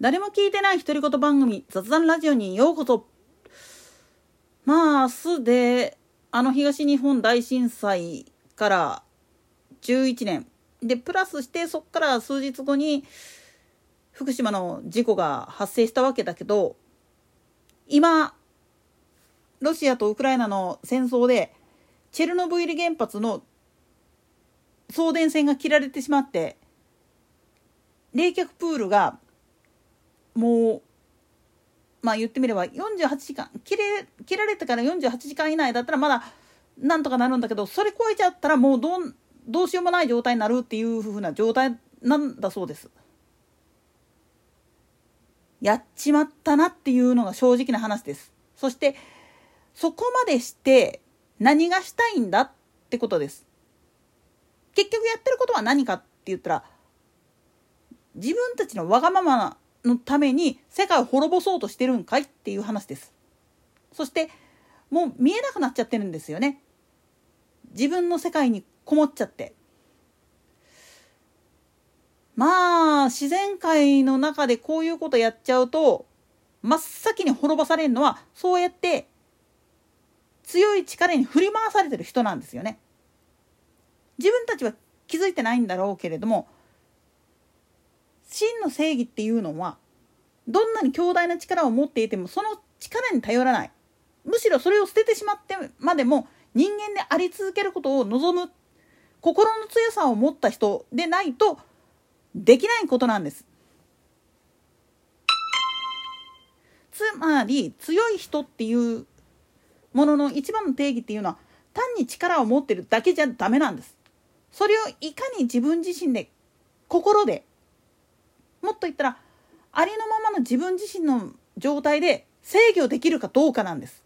誰も聞いてない独り言番組雑談ラジオにようこそ。まあ明日であの東日本大震災から11年。でプラスしてそっから数日後に福島の事故が発生したわけだけど今ロシアとウクライナの戦争でチェルノブイリ原発の送電線が切られてしまって冷却プールがもうまあ言ってみれば48時間切れ切られてから48時間以内だったらまだなんとかなるんだけどそれ超えちゃったらもうどうどうしようもない状態になるっていうふうな状態なんだそうです。やっちまったなっていうのが正直な話です。そしてそこまでして何がしたいんだってことです。結局やってることは何かって言ったら自分たちのわがままのために世界を滅ぼそうとしてるんかいっていう話です。そしてもう見えなくなっちゃってるんですよね。自分の世界にこもっちゃって。まあ自然界の中でこういうことやっちゃうと真っ先に滅ぼされるのはそうやって強い力に振り回されてる人なんですよね。自分たちは気づいてないんだろうけれども真の正義っていうのはどんなに強大な力を持っていてもその力に頼らないむしろそれを捨ててしまってまでも人間であり続けることを望む心の強さを持った人でないとできないことなんです。つまり強い人っていうものの一番の定義っていうのは単に力を持ってるだけじゃダメなんです。それをいかに自分自身で心でもっと言ったらありのままの自分自身の状態で制御できるかどうかなんです。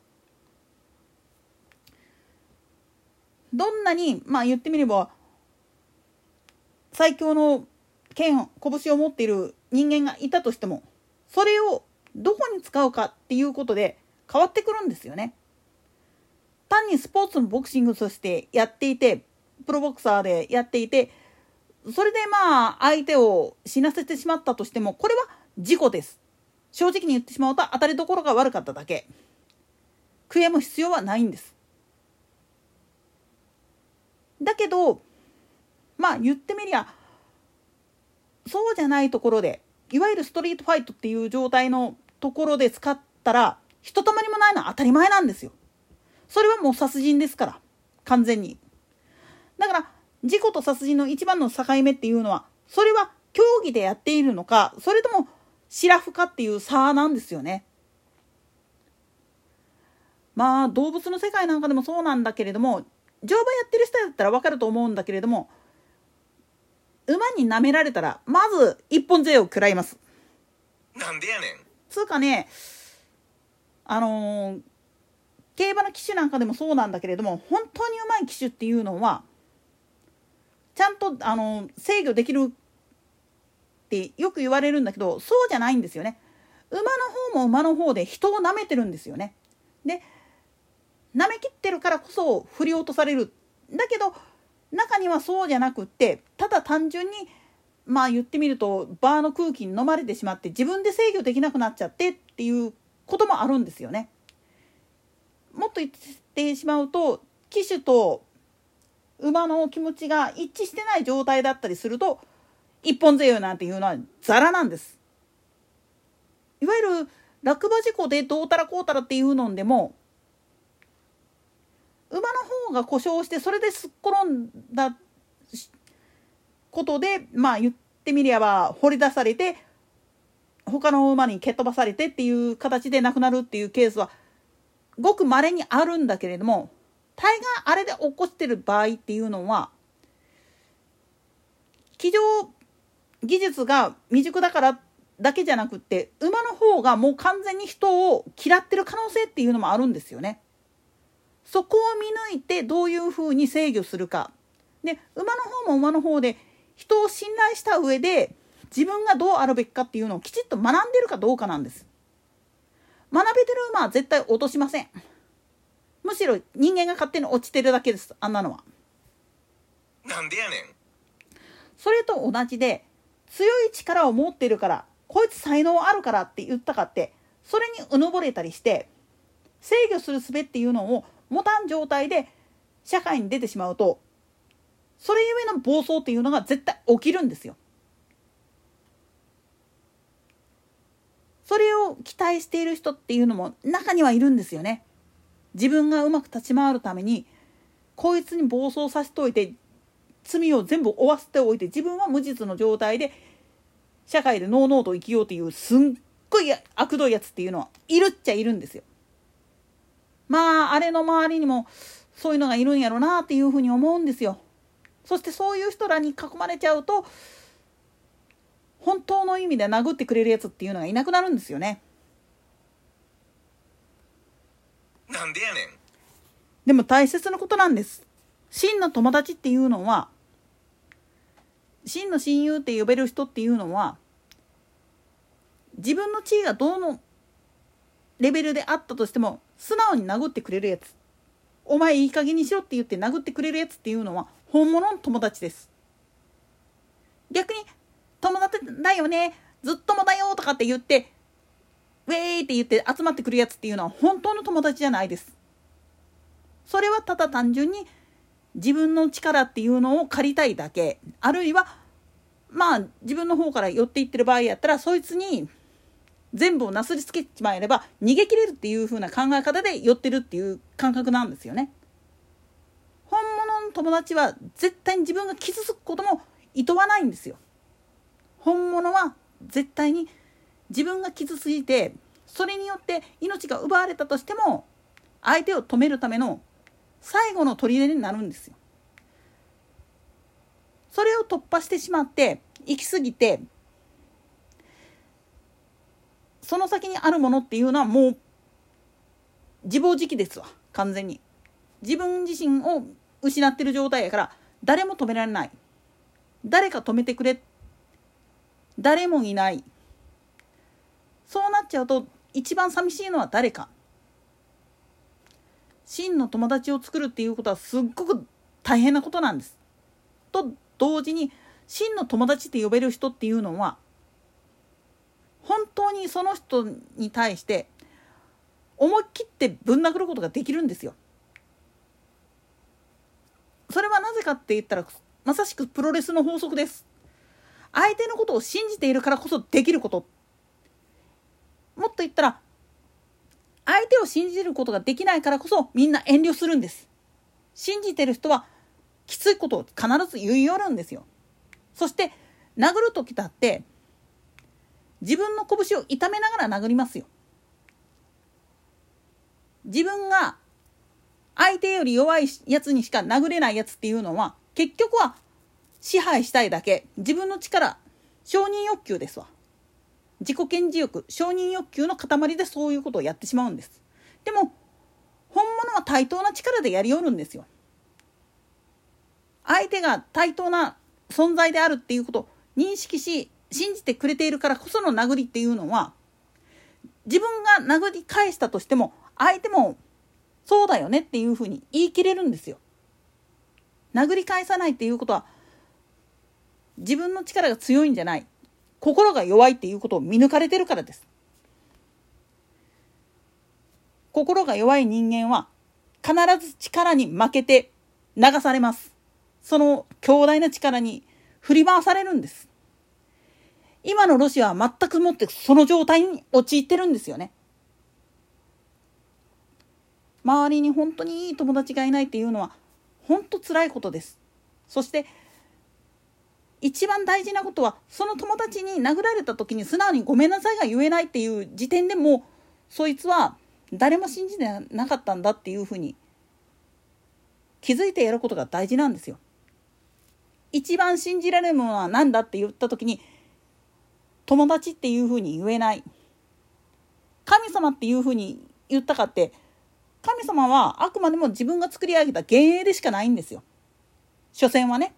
どんなにまあ言ってみれば最強の剣拳を持っている人間がいたとしてもそれをどこに使うかっていうことで変わってくるんですよね。単にスポーツのボクシングとしてやっていてプロボクサーでやっていてそれでまあ相手を死なせてしまったとしてもこれは事故です。正直に言ってしまうと当たりどころが悪かっただけ。悔やむ必要はないんです。だけどまあ言ってみりゃそうじゃないところでいわゆるストリートファイトっていう状態のところで使ったらひとたまりもないのは当たり前なんですよ。それはもう殺人ですから完全に。だから事故と殺人の一番の境目っていうのはそれは競技でやっているのかそれともシラフかっていう差なんですよね。まあ動物の世界なんかでもそうなんだけれども乗馬やってる人だったら分かると思うんだけれども馬に舐められたらまず一本税を食らいます。なんでやねん。つうかねあのー、競馬の騎手なんかでもそうなんだけれども本当にうまい騎手っていうのはちゃんとあの制御できるってよく言われるんだけどそうじゃないんですよね。馬の方も馬の方で人を舐めてるんですよね。で舐めきってるからこそ振り落とされる。だけど中にはそうじゃなくってただ単純にまあ言ってみるとバーの空気に飲まれてしまって自分で制御できなくなっちゃってっていうこともあるんですよね。もっと言ってしまうと騎手と馬の気持ちが一致してない状態だったりすると一本背負いなんていうのはザラなんです。いわゆる落馬事故でどうたらこうたらっていうのでも馬の方が故障してそれですっ転んだことでまあ言ってみれば掘り出されて他の馬に蹴っ飛ばされてっていう形で亡くなるっていうケースはごく稀にあるんだけれども大概あれで起こしてる場合っていうのは騎乗技術が未熟だからだけじゃなくって馬の方がもう完全に人を嫌ってる可能性っていうのもあるんですよね。そこを見抜いてどういうふうに制御するか。で馬の方も馬の方で人を信頼した上で自分がどうあるべきかっていうのをきちっと学んでるかどうかなんです。学べてる馬は絶対落としません。むしろ人間が勝手に落ちてるだけですあんなのは。なんでやねん。それと同じで強い力を持ってるからこいつ才能あるからって言ったかってそれにうぬぼれたりして制御する術っていうのを持たん状態で社会に出てしまうとそれゆえの暴走っていうのが絶対起きるんですよ。それを期待している人っていうのも中にはいるんですよね。自分がうまく立ち回るためにこいつに暴走させておいて罪を全部負わせておいて自分は無実の状態で社会でのうのうと生きようというすっごい悪どいやつっていうのはいるっちゃいるんですよ。まああれの周りにもそういうのがいるんやろなっていうふうに思うんですよ。そしてそういう人らに囲まれちゃうと本当の意味で殴ってくれるやつっていうのがいなくなるんですよね。なんでやねんでも大切なことなんです。真の友達っていうのは真の親友って呼べる人っていうのは自分の地位がどのレベルであったとしても素直に殴ってくれるやつ。お前いい加減にしろって言って殴ってくれるやつっていうのは本物の友達です。逆に友達だよねずっともだよとかって言ってウェーイって言って集まってくるやつっていうのは本当の友達じゃないです。それはただ単純に自分の力っていうのを借りたいだけあるいはまあ自分の方から寄っていってる場合やったらそいつに全部をなすりつけちまえれば逃げ切れるっていう風な考え方で寄ってるっていう感覚なんですよね。本物の友達は絶対に自分が傷つくことも厭わないんですよ。本物は絶対に自分が傷ついてそれによって命が奪われたとしても相手を止めるための最後の砦になるんですよ。それを突破してしまって行き過ぎてその先にあるものっていうのはもう自暴自棄ですわ。完全に。自分自身を失ってる状態やから誰も止められない。誰か止めてくれ。誰もいない。そうなっちゃうと一番寂しいのは誰か。真の友達を作るっていうことはすっごく大変なことなんです。と同時に真の友達って呼べる人っていうのは本当にその人に対して思い切ってぶん殴ることができるんですよ。それはなぜかって言ったらまさしくプロレスの法則です。相手のことを信じているからこそできること。もっと言ったら相手を信じることができないからこそみんな遠慮するんです。信じてる人はきついことを必ず言い寄るんですよ。そして殴る時だって自分の拳を痛めながら殴りますよ。自分が相手より弱いやつにしか殴れないやつっていうのは結局は支配したいだけ自分の力承認欲求ですわ自己顕示欲承認欲求の塊でそういうことをやってしまうんです。でも本物は対等な力でやりよるんですよ。相手が対等な存在であるっていうことを認識し信じてくれているからこその殴りっていうのは自分が殴り返したとしても相手もそうだよねっていうふうに言い切れるんですよ。殴り返さないっていうことは自分の力が強いんじゃない。心が弱いっていうことを見抜かれてるからです。心が弱い人間は必ず力に負けて流されます。その強大な力に振り回されるんです。今のロシアは全くもってその状態に陥ってるんですよね。周りに本当にいい友達がいないっていうのは本当辛いことです。そして一番大事なことはその友達に殴られた時に素直にごめんなさいが言えないっていう時点でもそいつは誰も信じてなかったんだっていうふうに気づいてやることが大事なんですよ。一番信じられるものは何だって言った時に友達っていうふうに言えない。神様っていうふうに言ったかって神様はあくまでも自分が作り上げた幻影でしかないんですよ。所詮はね。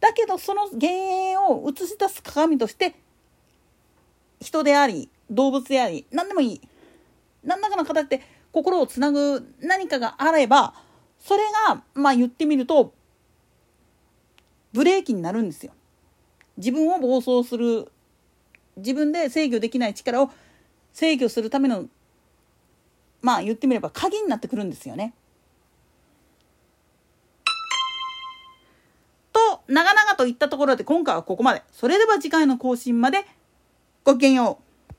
だけどその幻影を映し出す鏡として人であり動物であり何でもいい何らかの形で心をつなぐ何かがあればそれがまあ言ってみるとブレーキになるんですよ。自分を暴走する自分で制御できない力を制御するためのまあ言ってみれば鍵になってくるんですよね。長々と言ったところで今回はここまで。それでは次回の更新までごきげんよう。